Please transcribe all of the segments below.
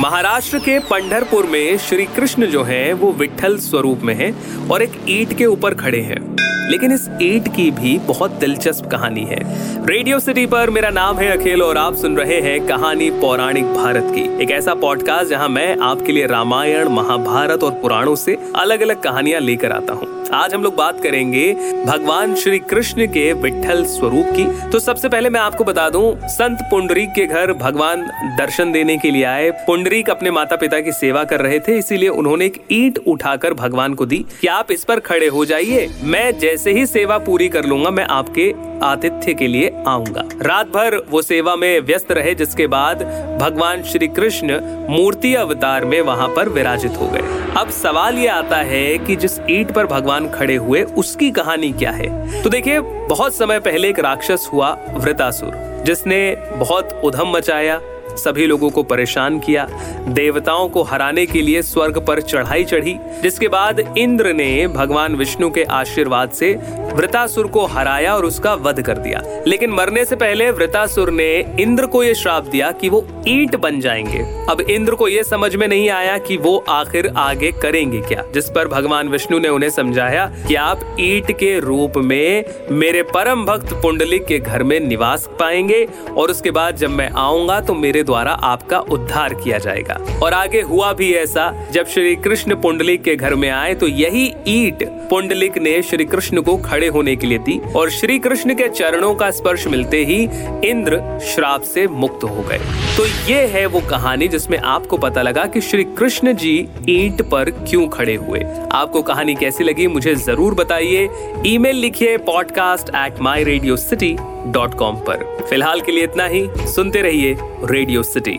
महाराष्ट्र के पंढरपुर में श्री कृष्ण जो हैं, वो विठल स्वरूप में हैं और एक ईट के ऊपर खड़े हैं। लेकिन इस ईट की भी बहुत दिलचस्प कहानी है। रेडियो सिटी पर मेरा नाम है अखिल और आप सुन रहे हैं कहानी पौराणिक भारत की। एक ऐसा पॉडकास्ट जहाँ मैं आपके लिए रामायण, महाभारत और पुराणों से अलग अलग कहानियाँ लेकर आता हूँ। आज हम लोग बात करेंगे भगवान श्री कृष्ण के विठल स्वरूप की। तो सबसे पहले मैं आपको बता दूँ, संत पुंडरीक के घर भगवान दर्शन देने के लिए आए। पुंडरीक अपने माता पिता की सेवा कर रहे थे, इसीलिए उन्होंने एक ईंट उठाकर भगवान को दी। कि आप इस पर खड़े हो जाइए, मैं जैसे ही सेवा पूरी कर लूँगा, मैं आपके आतिथ्य के लिए आऊँगा। रात भर वो सेवा में व्यस्त रहे, जिसके बाद भगवान श्री कृष्ण मूर्ति अवतार में वहाँ पर विराजित हो गए। अब सवाल ये आता है कि जिस ईट पर भगवान खड़े हुए, उसकी कहानी क्या है? तो देखिए, बहुत समय पहले एक राक्षस हुआ, वृतासुर, जिसने बहुत उधम मचाया सभी लोगों को परेशान किया। देवताओं को हराने के लिए स्वर्ग पर चढ़ाई चढ़ी, जिसके बाद इंद्र ने भगवान विष्णु के आशीर्वाद से वृतासुर को हराया और उसका वध कर दिया। लेकिन मरने से पहले वृतासुर ने इंद्र को यह श्राप दिया कि वो ईंट बन जाएँगे। अब इंद्र को यह समझ में नहीं आया कि वो आखिर आगे करेंगे क्या, जिस पर भगवान विष्णु ने उन्हें समझाया कि आप ईट के रूप में मेरे परम भक्त पुंडलिक के घर में निवास पाएँगे और उसके बाद जब मैं आऊँगा तो मेरे द्वारा आपका उद्धार किया जाएगा। और आगे हुआ भी ऐसा, जब श्री कृष्ण पुंडलिक के घर में आए तो यही ईट पुंडलिक ने श्री कृष्ण को खड़े होने के लिए दी। और श्री कृष्ण के चरणों का स्पर्श मिलते ही इंद्र श्राप से मुक्त हो गए। तो ये है वो कहानी जिसमें आपको पता लगा कि श्री कृष्ण जी ईंट पर क्यों खड़े हुए। आपको कहानी कैसी लगी मुझे ज़रूर बताइए। ईमेल लिखिए podcast at my radio city dot com पर। फ़िलहाल के लिए इतना ही। सुनते रहिए रेडियो सिटी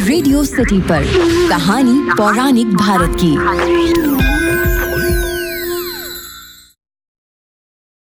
रेडियो सिटी पर कहानी पौराणिक भारत की।